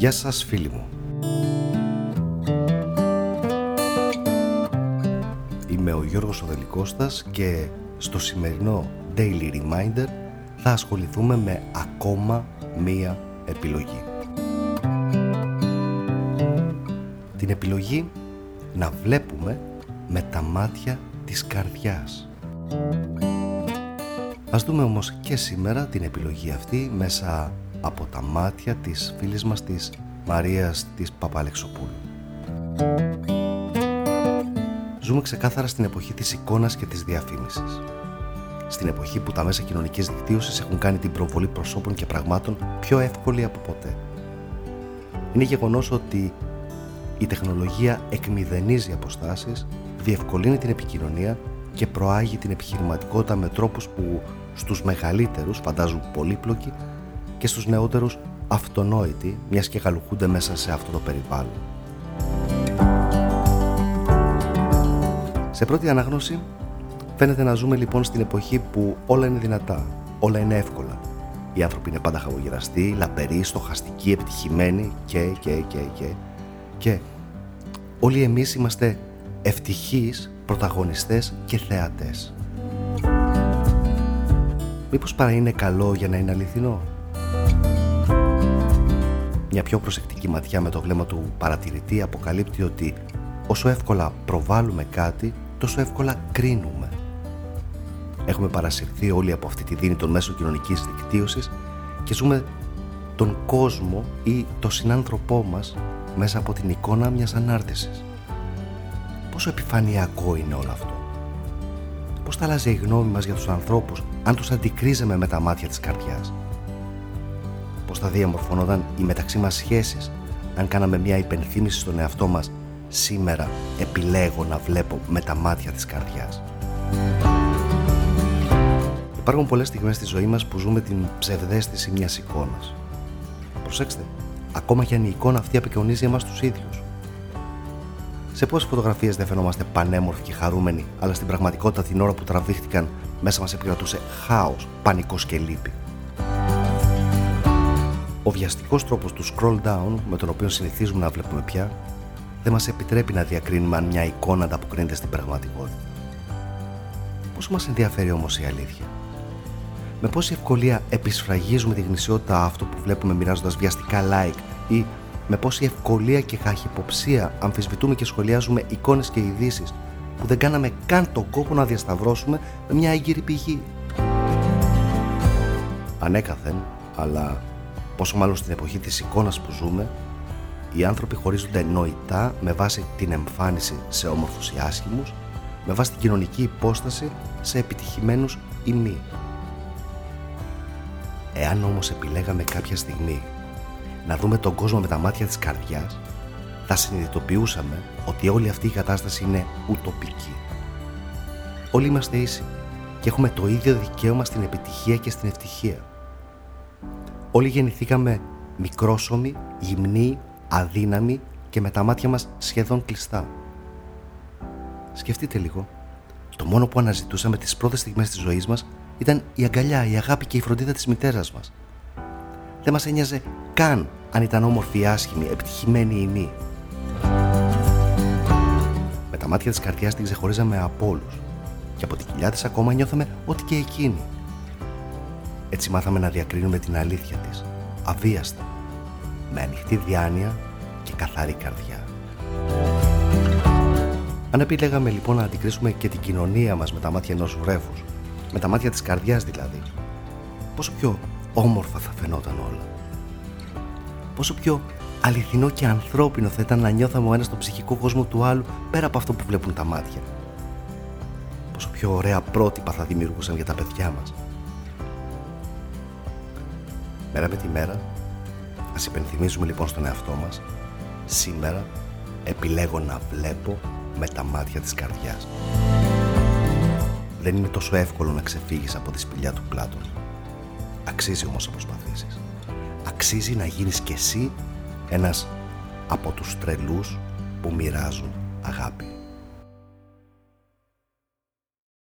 Γεια σας φίλοι μου. Είμαι ο Γιώργος Οδελικώστας και στο σημερινό Daily Reminder θα ασχοληθούμε με ακόμα μία επιλογή. Την επιλογή να βλέπουμε με τα μάτια της καρδιάς. Ας δούμε όμως και σήμερα την επιλογή αυτή μέσα από τα μάτια της φίλης μας της Μαρίας της Παπαλεξοπούλου. Ζούμε ξεκάθαρα στην εποχή της εικόνας και της διαφήμισης. Στην εποχή που τα μέσα κοινωνικής δικτύωσης έχουν κάνει την προβολή προσώπων και πραγμάτων πιο εύκολη από ποτέ. Είναι γεγονός ότι η τεχνολογία εκμηδενίζει αποστάσεις, διευκολύνει την επικοινωνία και προάγει την επιχειρηματικότητα με τρόπους που στους μεγαλύτερους φαντάζουν πολύπλοκοι και στους νεότερους αυτονόητοι μιας και γαλουχούνται μέσα σε αυτό το περιβάλλον. Σε πρώτη αναγνώση φαίνεται να ζούμε λοιπόν στην εποχή που όλα είναι δυνατά, όλα είναι εύκολα. Οι άνθρωποι είναι πάντα χαμογελαστοί, λαμπεροί, στοχαστικοί, επιτυχημένοι και και και και και όλοι εμείς είμαστε ευτυχείς πρωταγωνιστές και θεατές. Μήπως παρά είναι καλό για να είναι αληθινό; Μια πιο προσεκτική ματιά με το βλέμμα του παρατηρητή αποκαλύπτει ότι όσο εύκολα προβάλλουμε κάτι, τόσο εύκολα κρίνουμε. Έχουμε παρασυρθεί όλοι από αυτή τη δίνη των μέσων κοινωνικής δικτύωσης και ζούμε τον κόσμο ή το συνάνθρωπό μας μέσα από την εικόνα μιας ανάρτησης. Πόσο επιφανειακό είναι όλο αυτό; Πώς θα άλλαζε η γνώμη μας για τους ανθρώπους αν τους αντικρίζαμε με τα μάτια της καρδιάς; Πώς θα διαμορφωνόταν οι μεταξύ μας σχέσεις αν κάναμε μια υπενθύμηση στον εαυτό μας σήμερα επιλέγω να βλέπω με τα μάτια της καρδιάς. Υπάρχουν πολλές στιγμές στη ζωή μας που ζούμε την ψευδέστηση μιας εικόνας. Προσέξτε, ακόμα και αν η εικόνα αυτή απεικονίζει εμάς τους ίδιους. Σε πόσες φωτογραφίες δεν φαινόμαστε πανέμορφοι και χαρούμενοι, αλλά στην πραγματικότητα την ώρα που τραβήχτηκαν μέσα μας επικρατούσε χάος, πανικό και λύπη. Ο βιαστικός τρόπος του scroll down με τον οποίο συνηθίζουμε να βλέπουμε πια δεν μας επιτρέπει να διακρίνουμε αν μια εικόνα ανταποκρίνεται στην πραγματικότητα. Πόσο μας ενδιαφέρει όμως η αλήθεια; Με πόση ευκολία επισφραγίζουμε τη γνησιότητα αυτού που βλέπουμε μοιράζοντας βιαστικά like ή με πόση ευκολία και καχυποψία αμφισβητούμε και σχολιάζουμε εικόνες και ειδήσεις που δεν κάναμε καν τον κόπο να διασταυρώσουμε με μια έγκυρη πηγή. Ανέκαθεν, αλλά πόσο μάλλον στην εποχή της εικόνας που ζούμε, οι άνθρωποι χωρίζονται νοητά με βάση την εμφάνιση σε όμορφους ή άσχημους, με βάση την κοινωνική υπόσταση σε επιτυχημένους ή μη. Εάν όμως επιλέγαμε κάποια στιγμή να δούμε τον κόσμο με τα μάτια της καρδιάς, θα συνειδητοποιούσαμε ότι όλη αυτή η κατάσταση είναι ουτοπική. Όλοι είμαστε ίσοι και έχουμε το ίδιο δικαίωμα στην επιτυχία και στην ευτυχία. Όλοι γεννηθήκαμε μικρόσωμοι, γυμνοί, αδύναμοι και με τα μάτια μας σχεδόν κλειστά. Σκεφτείτε λίγο. Το μόνο που αναζητούσαμε τις πρώτες στιγμές της ζωής μας ήταν η αγκαλιά, η αγάπη και η φροντίδα της μητέρας μας. Δεν μας ένοιαζε καν αν ήταν όμορφη ή άσχημη, επιτυχημένη ή μη. Με τα μάτια της καρδιάς την ξεχωρίζαμε από όλους και από την κοιλιά της ακόμα νιώθαμε ότι και εκείνη. Έτσι μάθαμε να διακρίνουμε την αλήθεια της, αβίαστα, με ανοιχτή διάνοια και καθαρή καρδιά. Αν επιλέγαμε λοιπόν να αντικρίσουμε και την κοινωνία μας με τα μάτια ενός βρέφους, με τα μάτια της καρδιάς δηλαδή, πόσο πιο όμορφα θα φαινόταν όλα πόσο πιο αληθινό και ανθρώπινο θα ήταν να νιώθαμε ο ένας τον ψυχικό κόσμο του άλλου πέρα από αυτό που βλέπουν τα μάτια. Πόσο πιο ωραία πρότυπα θα δημιουργούσαν για τα παιδιά μας. Μέρα με τη μέρα, ας υπενθυμίζουμε λοιπόν στον εαυτό μας, σήμερα επιλέγω να βλέπω με τα μάτια της καρδιάς. Δεν είναι τόσο εύκολο να ξεφύγεις από τη σπηλιά του πλάτων. Αξίζει όμως να προσπαθήσεις αξίζει να γίνεις κι εσύ ένας από τους τρελούς που μοιράζουν αγάπη.